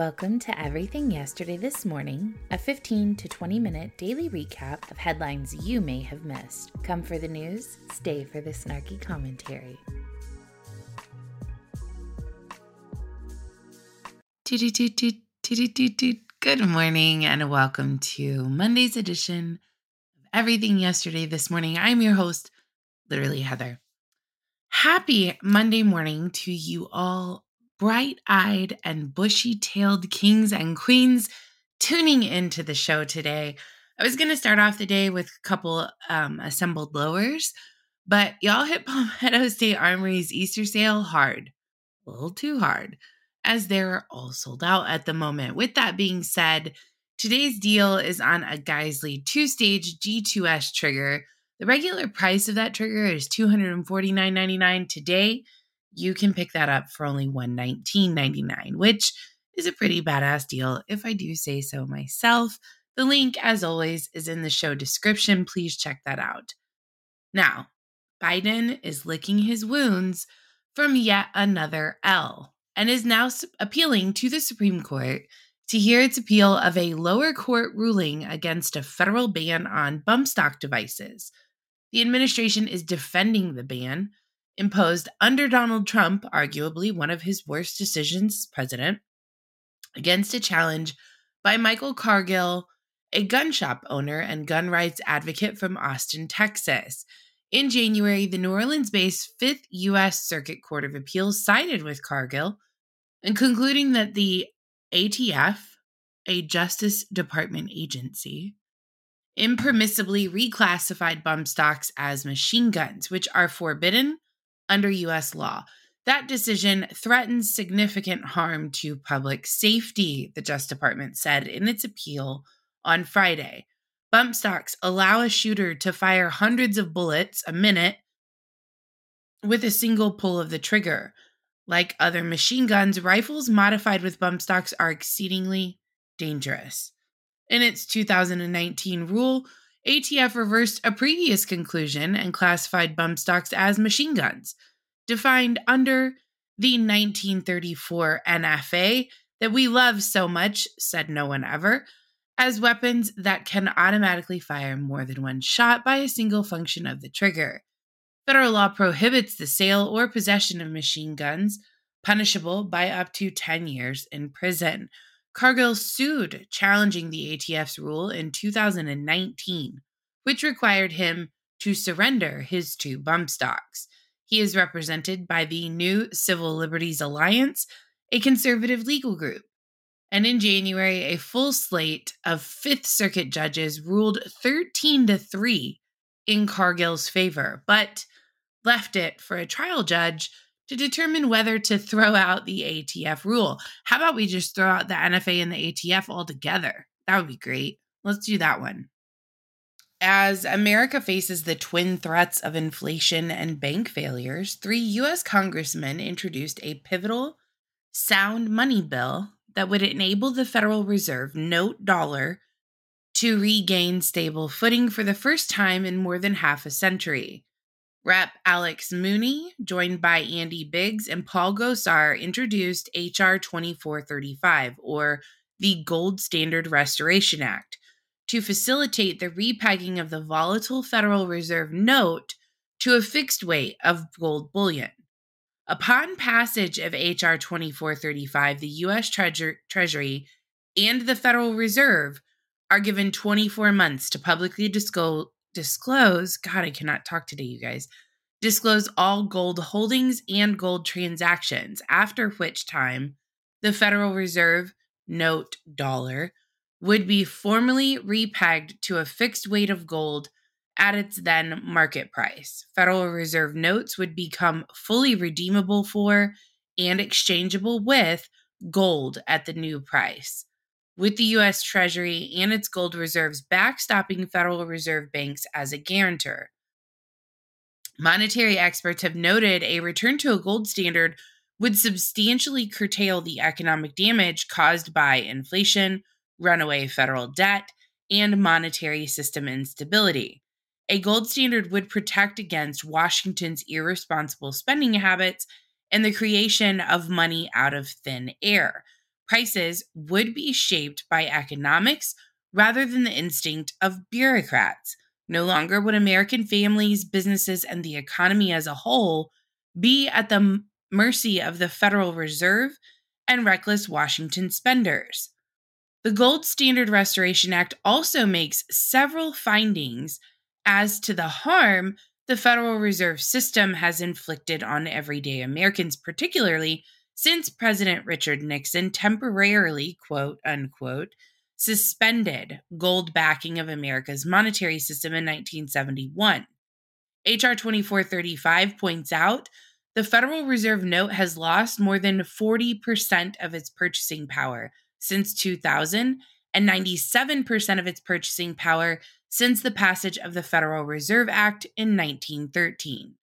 Welcome to Everything Yesterday This Morning, a 15 to 20 minute daily recap of headlines you may have missed. Come for the news, stay for the snarky commentary. Good morning and welcome to Monday's edition of Everything Yesterday This Morning. I'm your host, literally Heather. Happy Monday morning to you all bright eyed and bushy tailed kings and queens tuning into the show today. I was going to start off the day with a couple um, assembled lowers, but y'all hit Palmetto State Armory's Easter sale hard, a little too hard, as they're all sold out at the moment. With that being said, today's deal is on a Geissele two stage G2S trigger. The regular price of that trigger is $249.99 today you can pick that up for only $119.99, which is a pretty badass deal if I do say so myself. The link, as always, is in the show description. Please check that out. Now, Biden is licking his wounds from yet another L and is now appealing to the Supreme Court to hear its appeal of a lower court ruling against a federal ban on bump stock devices. The administration is defending the ban, imposed under Donald Trump, arguably one of his worst decisions as president, against a challenge by Michael Cargill, a gun shop owner and gun rights advocate from Austin, Texas. In January, the New Orleans based Fifth U.S. Circuit Court of Appeals sided with Cargill and concluding that the ATF, a Justice Department agency, impermissibly reclassified bump stocks as machine guns, which are forbidden under U.S. law. That decision threatens significant harm to public safety, the Justice Department said in its appeal on Friday. Bump stocks allow a shooter to fire hundreds of bullets a minute with a single pull of the trigger. Like other machine guns, rifles modified with bump stocks are exceedingly dangerous. In its 2019 rule, ATF reversed a previous conclusion and classified bump stocks as machine guns, defined under the 1934 NFA that we love so much, said no one ever, as weapons that can automatically fire more than one shot by a single function of the trigger. Federal law prohibits the sale or possession of machine guns, punishable by up to 10 years in prison. Cargill sued, challenging the ATF's rule in 2019, which required him to surrender his two bump stocks. He is represented by the New Civil Liberties Alliance, a conservative legal group. And in January, a full slate of Fifth Circuit judges ruled 13 to 3 in Cargill's favor, but left it for a trial judge to determine whether to throw out the ATF rule. How about we just throw out the NFA and the ATF altogether? That would be great. Let's do that one. As America faces the twin threats of inflation and bank failures, three U.S. congressmen introduced a pivotal sound money bill that would enable the Federal Reserve note dollar to regain stable footing for the first time in more than half a century. Rep. Alex Mooney, joined by Andy Biggs and Paul Gosar, introduced H.R. 2435, or the Gold Standard Restoration Act, to facilitate the repegging of the volatile Federal Reserve note to a fixed weight of gold bullion. Upon passage of H.R. 2435, the U.S. Treasury and the Federal Reserve are given 24 months to publicly disclose disclose, God, I cannot talk today, you guys, disclose all gold holdings and gold transactions, after which time the Federal Reserve note dollar would be formally repegged to a fixed weight of gold at its then market price. Federal Reserve notes would become fully redeemable for and exchangeable with gold at the new price with the U.S. Treasury and its gold reserves backstopping Federal Reserve banks as a guarantor. Monetary experts have noted a return to a gold standard would substantially curtail the economic damage caused by inflation, runaway federal debt, and monetary system instability. A gold standard would protect against Washington's irresponsible spending habits and the creation of money out of thin air prices would be shaped by economics rather than the instinct of bureaucrats. No longer would American families, businesses, and the economy as a whole be at the mercy of the Federal Reserve and reckless Washington spenders. The Gold Standard Restoration Act also makes several findings as to the harm the Federal Reserve System has inflicted on everyday Americans, particularly since President Richard Nixon temporarily, quote unquote, suspended gold backing of America's monetary system in 1971. H.R. 2435 points out the Federal Reserve note has lost more than 40% of its purchasing power since 2000 and 97% of its purchasing power since the passage of the Federal Reserve Act in 1913.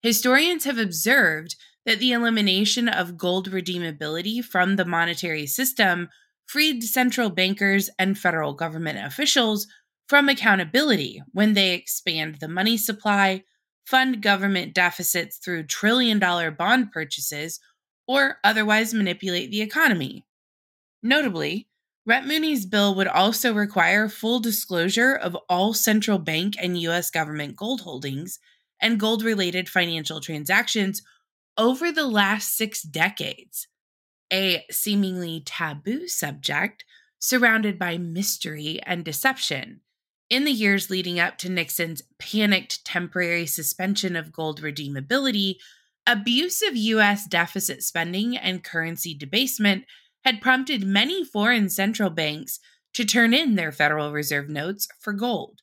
Historians have observed that the elimination of gold redeemability from the monetary system freed central bankers and federal government officials from accountability when they expand the money supply, fund government deficits through trillion dollar bond purchases, or otherwise manipulate the economy. Notably, Rep Mooney's bill would also require full disclosure of all central bank and U.S. government gold holdings and gold related financial transactions over the last six decades, a seemingly taboo subject surrounded by mystery and deception. In the years leading up to Nixon's panicked temporary suspension of gold redeemability, abusive U.S. deficit spending and currency debasement had prompted many foreign central banks to turn in their Federal Reserve notes for gold.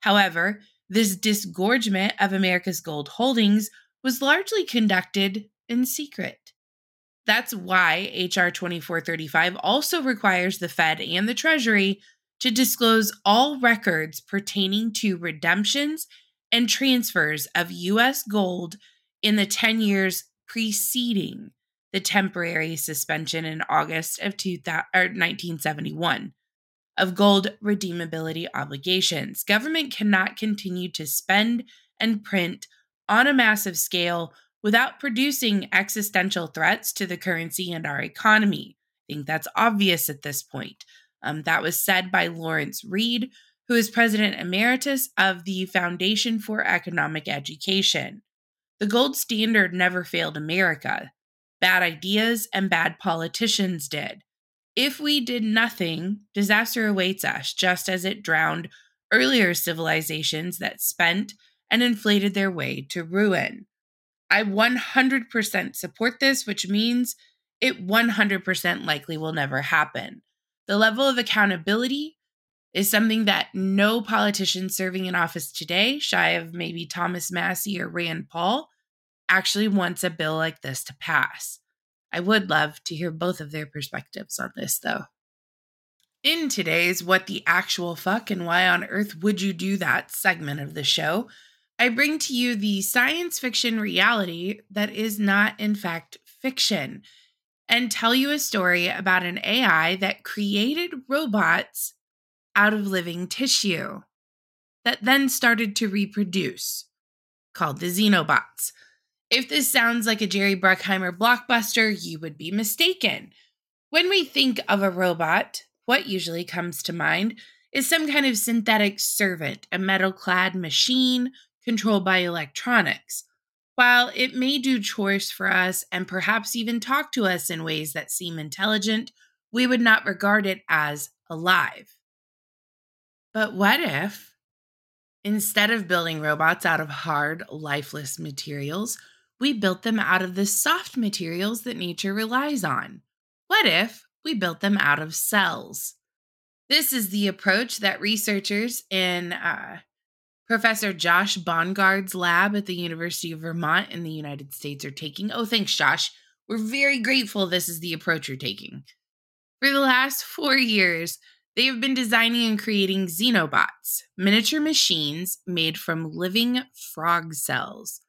However, this disgorgement of America's gold holdings was largely conducted in secret. That's why H.R. 2435 also requires the Fed and the Treasury to disclose all records pertaining to redemptions and transfers of U.S. gold in the 10 years preceding the temporary suspension in August of 1971 of gold redeemability obligations. Government cannot continue to spend and print on a massive scale without producing existential threats to the currency and our economy. I think that's obvious at this point. Um, that was said by Lawrence Reed, who is president emeritus of the Foundation for Economic Education. The gold standard never failed America. Bad ideas and bad politicians did. If we did nothing, disaster awaits us, just as it drowned earlier civilizations that spent and inflated their way to ruin. I 100% support this, which means it 100% likely will never happen. The level of accountability is something that no politician serving in office today, shy of maybe Thomas Massie or Rand Paul, actually wants a bill like this to pass. I would love to hear both of their perspectives on this, though. In today's What the Actual Fuck and Why on Earth Would You Do That segment of the show, I bring to you the science fiction reality that is not, in fact, fiction, and tell you a story about an AI that created robots out of living tissue that then started to reproduce, called the Xenobots. If this sounds like a Jerry Bruckheimer blockbuster, you would be mistaken. When we think of a robot, what usually comes to mind is some kind of synthetic servant, a metal clad machine controlled by electronics. While it may do chores for us and perhaps even talk to us in ways that seem intelligent, we would not regard it as alive. But what if, instead of building robots out of hard, lifeless materials, we built them out of the soft materials that nature relies on. What if we built them out of cells? This is the approach that researchers in uh, Professor Josh Bongard's lab at the University of Vermont in the United States are taking. Oh, thanks, Josh. We're very grateful this is the approach you're taking. For the last four years, they have been designing and creating xenobots, miniature machines made from living frog cells.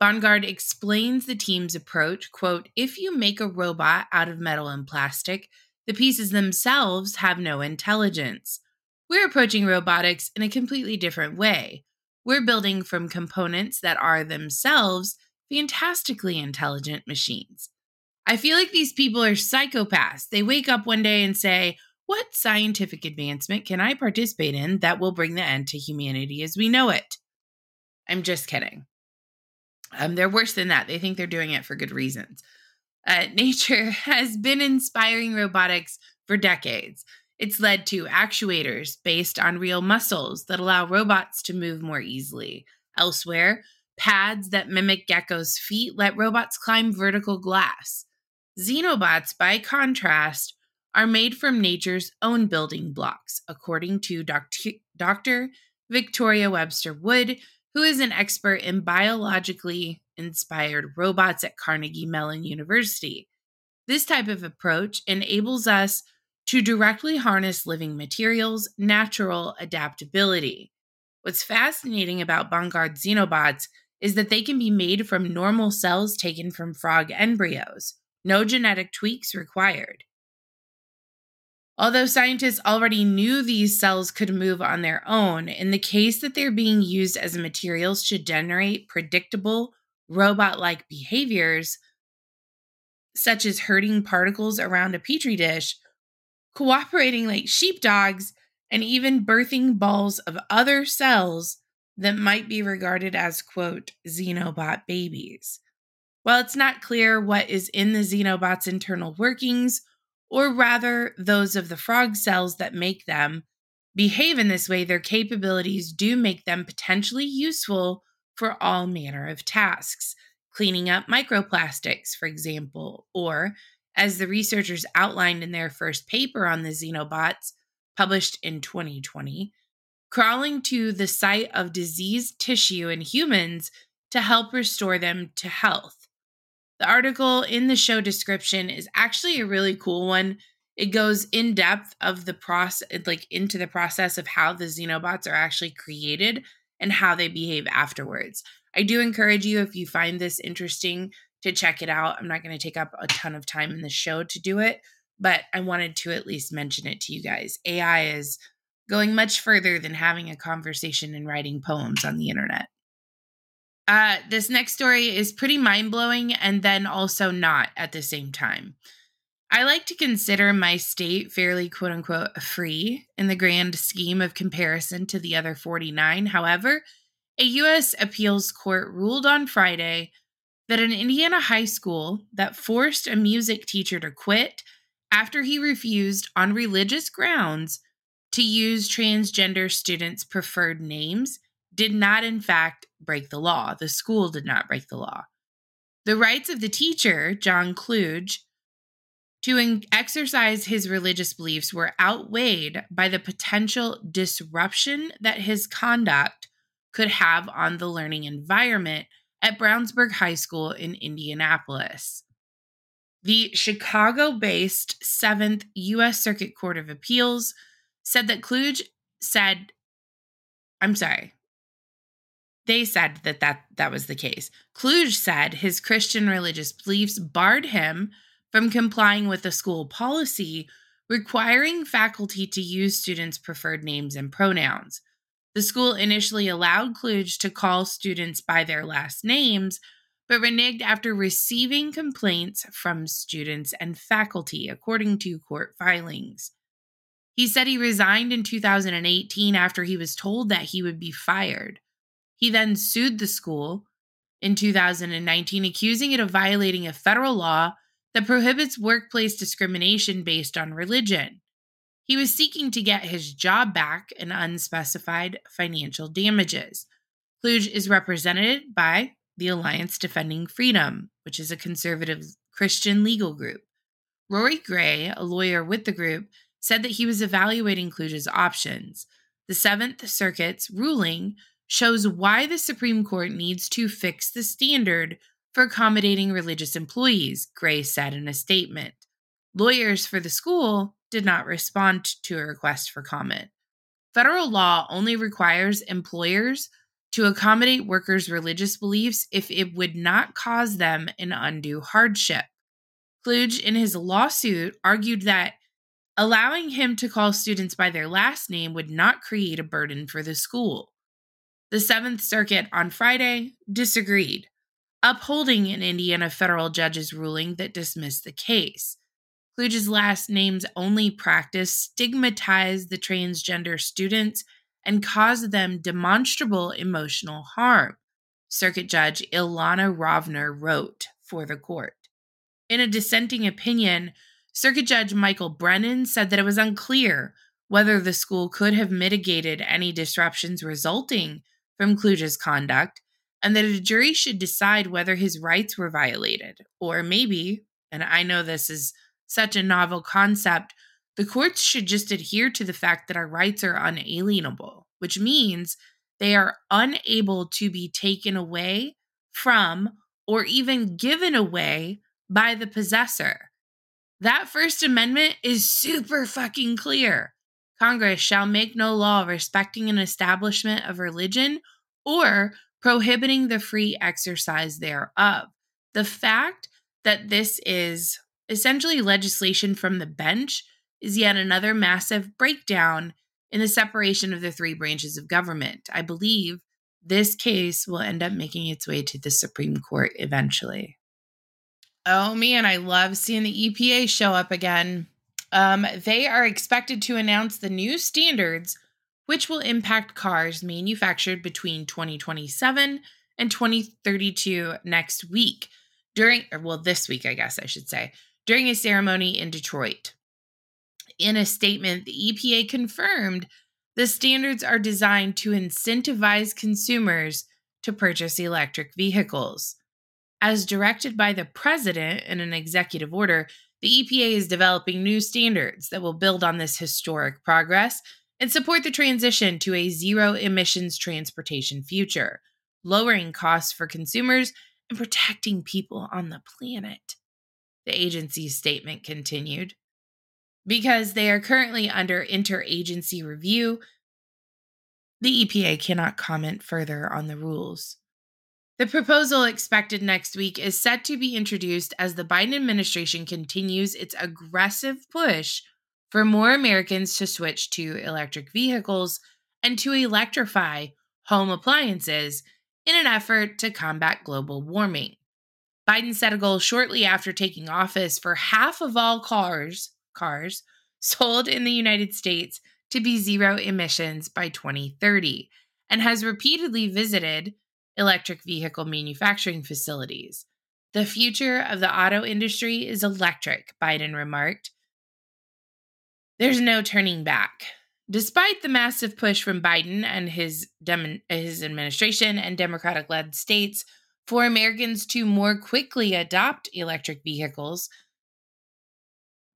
Bongard explains the team's approach, quote, if you make a robot out of metal and plastic, the pieces themselves have no intelligence. We're approaching robotics in a completely different way. We're building from components that are themselves fantastically intelligent machines. I feel like these people are psychopaths. They wake up one day and say, What scientific advancement can I participate in that will bring the end to humanity as we know it? I'm just kidding. Um, they're worse than that. They think they're doing it for good reasons. Uh, nature has been inspiring robotics for decades. It's led to actuators based on real muscles that allow robots to move more easily. Elsewhere, pads that mimic geckos' feet let robots climb vertical glass. Xenobots, by contrast, are made from nature's own building blocks, according to Dr. Dr. Victoria Webster Wood, who is an expert in biologically inspired robots at Carnegie Mellon University. This type of approach enables us to directly harness living materials' natural adaptability. What's fascinating about Bongard xenobots is that they can be made from normal cells taken from frog embryos, no genetic tweaks required. Although scientists already knew these cells could move on their own, in the case that they're being used as materials to generate predictable robot like behaviors, such as herding particles around a petri dish, cooperating like sheepdogs, and even birthing balls of other cells that might be regarded as, quote, xenobot babies. While it's not clear what is in the xenobot's internal workings, or rather those of the frog cells that make them, behave in this way, their capabilities do make them potentially useful for all manner of tasks, cleaning up microplastics, for example, or as the researchers outlined in their first paper on the xenobots, published in 2020, crawling to the site of diseased tissue in humans to help restore them to health. The article in the show description is actually a really cool one. It goes in depth of the process, like into the process of how the xenobots are actually created and how they behave afterwards. I do encourage you, if you find this interesting, to check it out. I'm not going to take up a ton of time in the show to do it, but I wanted to at least mention it to you guys. AI is going much further than having a conversation and writing poems on the internet. Uh, this next story is pretty mind blowing and then also not at the same time. I like to consider my state fairly quote unquote free in the grand scheme of comparison to the other 49. However, a U.S. appeals court ruled on Friday that an Indiana high school that forced a music teacher to quit after he refused, on religious grounds, to use transgender students' preferred names did not, in fact, break the law. The school did not break the law. The rights of the teacher, John Kluge, to exercise his religious beliefs were outweighed by the potential disruption that his conduct could have on the learning environment at Brownsburg High School in Indianapolis. The Chicago based 7th U.S. Circuit Court of Appeals said that Kluge said, I'm sorry, they said that, that that was the case. Kluge said his Christian religious beliefs barred him from complying with a school policy requiring faculty to use students' preferred names and pronouns. The school initially allowed Kluge to call students by their last names, but reneged after receiving complaints from students and faculty, according to court filings. He said he resigned in 2018 after he was told that he would be fired. He then sued the school in 2019, accusing it of violating a federal law that prohibits workplace discrimination based on religion. He was seeking to get his job back and unspecified financial damages. Kluge is represented by the Alliance Defending Freedom, which is a conservative Christian legal group. Rory Gray, a lawyer with the group, said that he was evaluating Kluge's options. The Seventh Circuit's ruling shows why the Supreme Court needs to fix the standard for accommodating religious employees, Gray said in a statement. Lawyers for the school did not respond to a request for comment. Federal law only requires employers to accommodate workers' religious beliefs if it would not cause them an undue hardship. Kluge, in his lawsuit, argued that allowing him to call students by their last name would not create a burden for the school. The Seventh Circuit on Friday disagreed. upholding an Indiana federal judge's ruling that dismissed the case. Kluge's last name's only practice stigmatized the transgender students and caused them demonstrable emotional harm, Circuit Judge Ilana Rovner wrote for the court. In a dissenting opinion, Circuit Judge Michael Brennan said that it was unclear whether the school could have mitigated any disruptions resulting from Kluge's conduct, and that a jury should decide whether his rights were violated. Or maybe, and I know this is such a novel concept, the courts should just adhere to the fact that our rights are unalienable, which means they are unable to be taken away from or even given away by the possessor. That First Amendment is super fucking clear. Congress shall make no law respecting an establishment of religion or prohibiting the free exercise thereof. The fact that this is essentially legislation from the bench is yet another massive breakdown in the separation of the three branches of government. I believe this case will end up making its way to the Supreme Court eventually. Oh man, I love seeing the EPA show up again. Um, they are expected to announce the new standards, which will impact cars manufactured between 2027 and 2032 next week. During, well, this week, I guess I should say, during a ceremony in Detroit. In a statement, the EPA confirmed the standards are designed to incentivize consumers to purchase electric vehicles. As directed by the president in an executive order, the EPA is developing new standards that will build on this historic progress and support the transition to a zero emissions transportation future, lowering costs for consumers and protecting people on the planet. The agency's statement continued. Because they are currently under interagency review, the EPA cannot comment further on the rules. The proposal expected next week is set to be introduced as the Biden administration continues its aggressive push for more Americans to switch to electric vehicles and to electrify home appliances in an effort to combat global warming. Biden set a goal shortly after taking office for half of all cars cars sold in the United States to be zero emissions by 2030 and has repeatedly visited electric vehicle manufacturing facilities. The future of the auto industry is electric, Biden remarked. There's no turning back. Despite the massive push from Biden and his, dem- his administration and Democratic led states for Americans to more quickly adopt electric vehicles,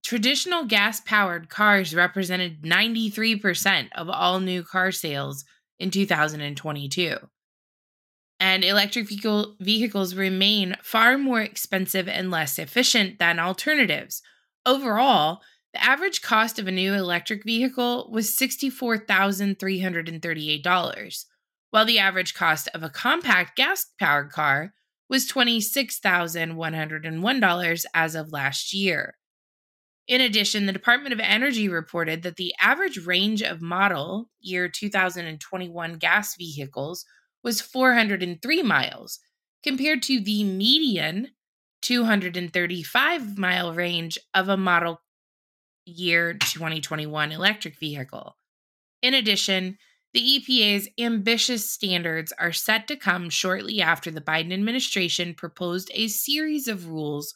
traditional gas powered cars represented 93% of all new car sales in 2022 and electric vehicle vehicles remain far more expensive and less efficient than alternatives. Overall, the average cost of a new electric vehicle was $64,338, while the average cost of a compact gas powered car was $26,101 as of last year. In addition, the Department of Energy reported that the average range of model year 2021 gas vehicles was 403 miles, compared to the median 235 mile range of a model year 2021 electric vehicle. In addition, the EPA's ambitious standards are set to come shortly after the Biden administration proposed a series of rules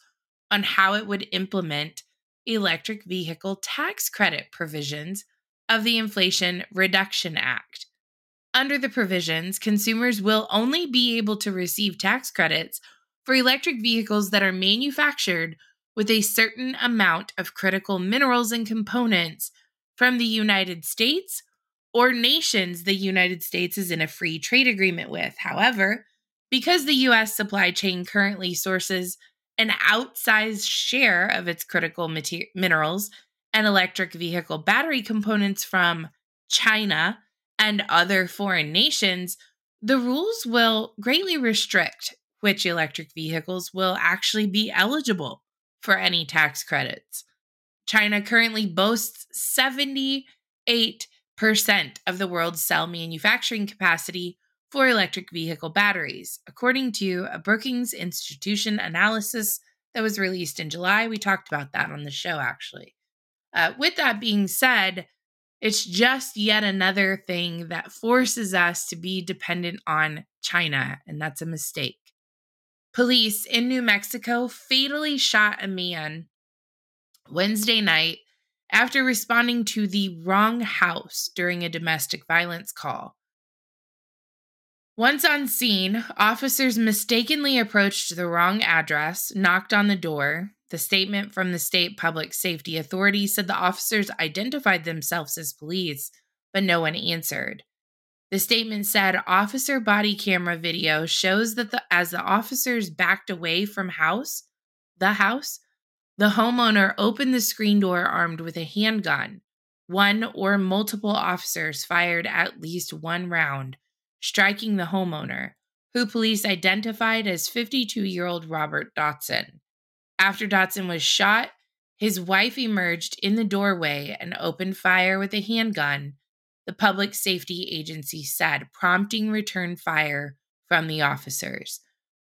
on how it would implement electric vehicle tax credit provisions of the Inflation Reduction Act. Under the provisions, consumers will only be able to receive tax credits for electric vehicles that are manufactured with a certain amount of critical minerals and components from the United States or nations the United States is in a free trade agreement with. However, because the US supply chain currently sources an outsized share of its critical mater- minerals and electric vehicle battery components from China and other foreign nations, the rules will greatly restrict which electric vehicles will actually be eligible for any tax credits. China currently boasts 78% of the world's cell manufacturing capacity for electric vehicle batteries, according to a Brookings Institution analysis that was released in July. We talked about that on the show, actually. Uh, with that being said, it's just yet another thing that forces us to be dependent on China, and that's a mistake. Police in New Mexico fatally shot a man Wednesday night after responding to the wrong house during a domestic violence call. Once on scene, officers mistakenly approached the wrong address, knocked on the door. The statement from the state public safety authority said the officers identified themselves as police, but no one answered. The statement said officer body camera video shows that the, as the officers backed away from house, the house, the homeowner opened the screen door armed with a handgun. One or multiple officers fired at least one round, striking the homeowner, who police identified as 52 year old Robert Dotson. After Dotson was shot, his wife emerged in the doorway and opened fire with a handgun, the public safety agency said, prompting return fire from the officers.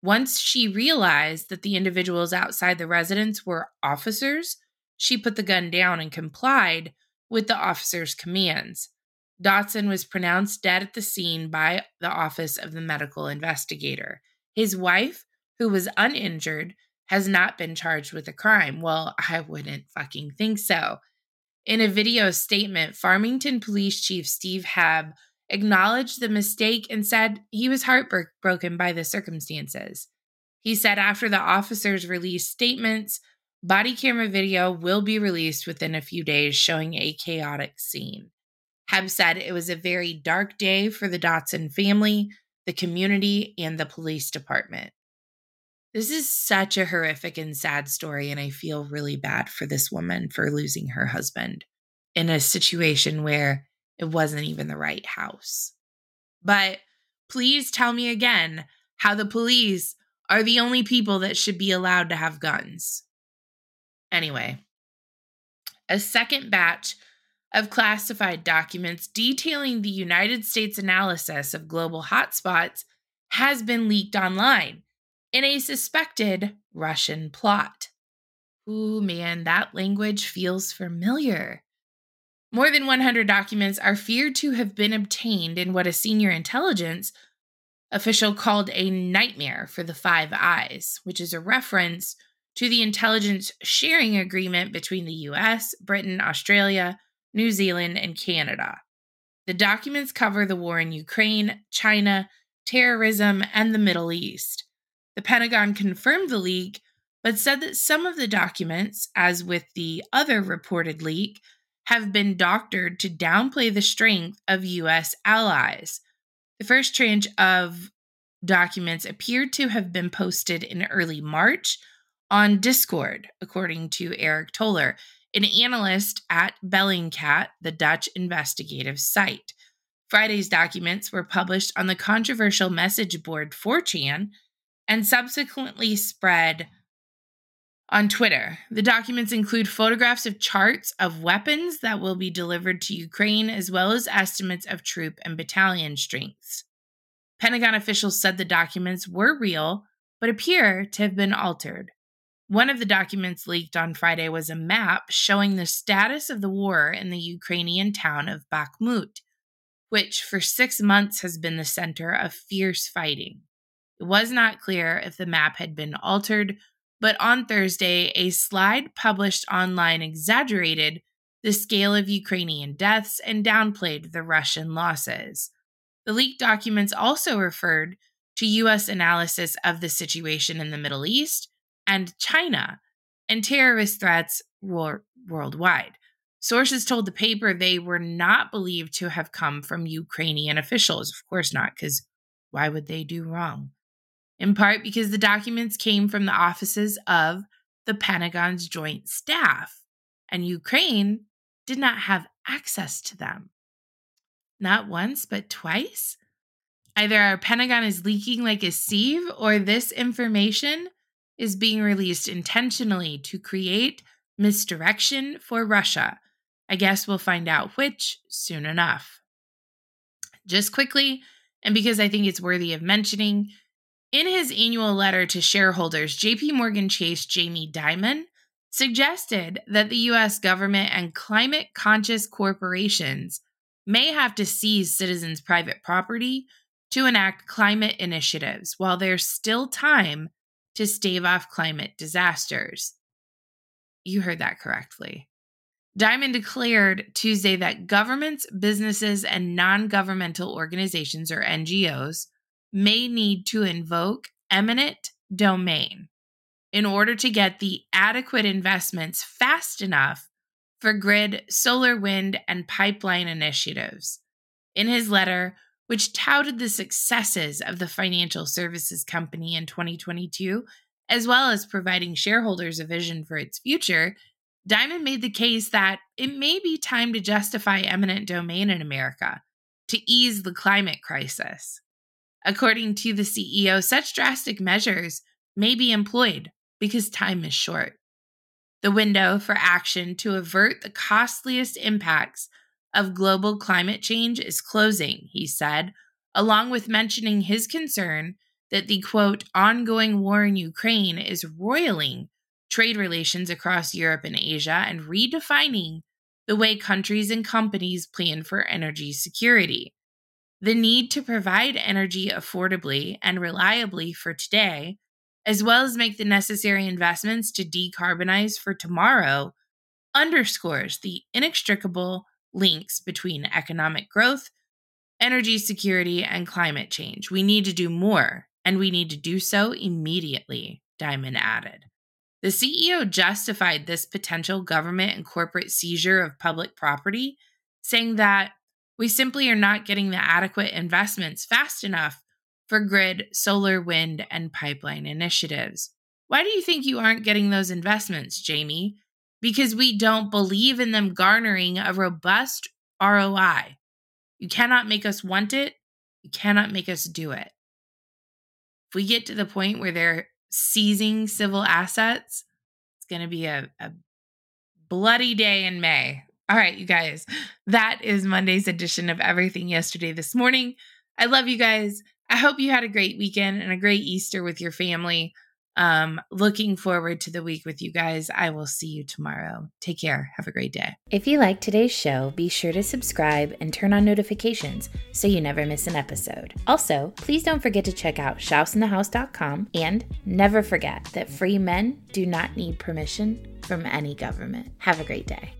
Once she realized that the individuals outside the residence were officers, she put the gun down and complied with the officer's commands. Dotson was pronounced dead at the scene by the Office of the Medical Investigator. His wife, who was uninjured, has not been charged with a crime. Well, I wouldn't fucking think so. In a video statement, Farmington Police Chief Steve Hebbe acknowledged the mistake and said he was heartbroken by the circumstances. He said after the officers released statements, body camera video will be released within a few days showing a chaotic scene. Hebbe said it was a very dark day for the Dotson family, the community, and the police department. This is such a horrific and sad story, and I feel really bad for this woman for losing her husband in a situation where it wasn't even the right house. But please tell me again how the police are the only people that should be allowed to have guns. Anyway, a second batch of classified documents detailing the United States analysis of global hotspots has been leaked online in a suspected Russian plot. Ooh, man, that language feels familiar. More than 100 documents are feared to have been obtained in what a senior intelligence official called a nightmare for the Five Eyes, which is a reference to the intelligence sharing agreement between the US, Britain, Australia, New Zealand, and Canada. The documents cover the war in Ukraine, China, terrorism, and the Middle East. The Pentagon confirmed the leak, but said that some of the documents, as with the other reported leak, have been doctored to downplay the strength of U.S. allies. The first tranche of documents appeared to have been posted in early March on Discord, according to Aric Toler, an analyst at Bellingcat, the Dutch investigative site. Friday's documents were published on the controversial message board 4chan and subsequently spread on Twitter. The documents include photographs of charts of weapons that will be delivered to Ukraine, as well as estimates of troop and battalion strengths. Pentagon officials said the documents were real, but appear to have been altered. One of the documents leaked on Friday was a map showing the status of the war in the Ukrainian town of Bakhmut, which for six months has been the center of fierce fighting. It was not clear if the map had been altered, but on Thursday, a slide published online exaggerated the scale of Ukrainian deaths and downplayed the Russian losses. The leaked documents also referred to U.S. analysis of the situation in the Middle East and China and terrorist threats worldwide. Sources told the paper they were not believed to have come from Ukrainian officials. Of course not, because why would they do wrong? In part because the documents came from the offices of the Pentagon's Joint Staff, and Ukraine did not have access to them. Not once, but twice? Either our Pentagon is leaking like a sieve, or this information is being released intentionally to create misdirection for Russia. I guess we'll find out which soon enough. Just quickly, and because I think it's worthy of mentioning, in his annual letter to shareholders, JP Morgan Chase Jamie Dimon suggested that the US government and climate conscious corporations may have to seize citizens' private property to enact climate initiatives while there's still time to stave off climate disasters. You heard that correctly. Dimon declared Tuesday that governments, businesses, and non governmental organizations, or NGOs, may need to invoke eminent domain in order to get the adequate investments fast enough for grid, solar, wind, and pipeline initiatives. In his letter, which touted the successes of the financial services company in 2022, as well as providing shareholders a vision for its future, Dimon made the case that it may be time to justify eminent domain in America to ease the climate crisis. According to the CEO, such drastic measures may be employed because time is short. The window for action to avert the costliest impacts of global climate change is closing, he said, along with mentioning his concern that the quote, ongoing war in Ukraine is roiling trade relations across Europe and Asia and redefining the way countries and companies plan for energy security. The need to provide energy affordably and reliably for today, as well as make the necessary investments to decarbonize for tomorrow, underscores the inextricable links between economic growth, energy security, and climate change. We need to do more, and we need to do so immediately, Dimon added. The CEO justified this potential government and corporate seizure of public property, saying that we simply are not getting the adequate investments fast enough for grid, solar, wind, and pipeline initiatives. Why do you think you aren't getting those investments, Jamie? because we don't believe in them garnering a robust ROI. You cannot make us want it, you cannot make us do it. If we get to the point where they're seizing civil assets, it's going to be a, a bloody day in May. All right, you guys, that is Monday's edition of Everything Yesterday This Morning. I love you guys. I hope you had a great weekend and a great Easter with your family. Um, looking forward to the week with you guys. I will see you tomorrow. Take care. Have a great day. If you like today's show, be sure to subscribe and turn on notifications so you never miss an episode. Also, please don't forget to check out shousinthehouse.com and never forget that free men do not need permission from any government. Have a great day.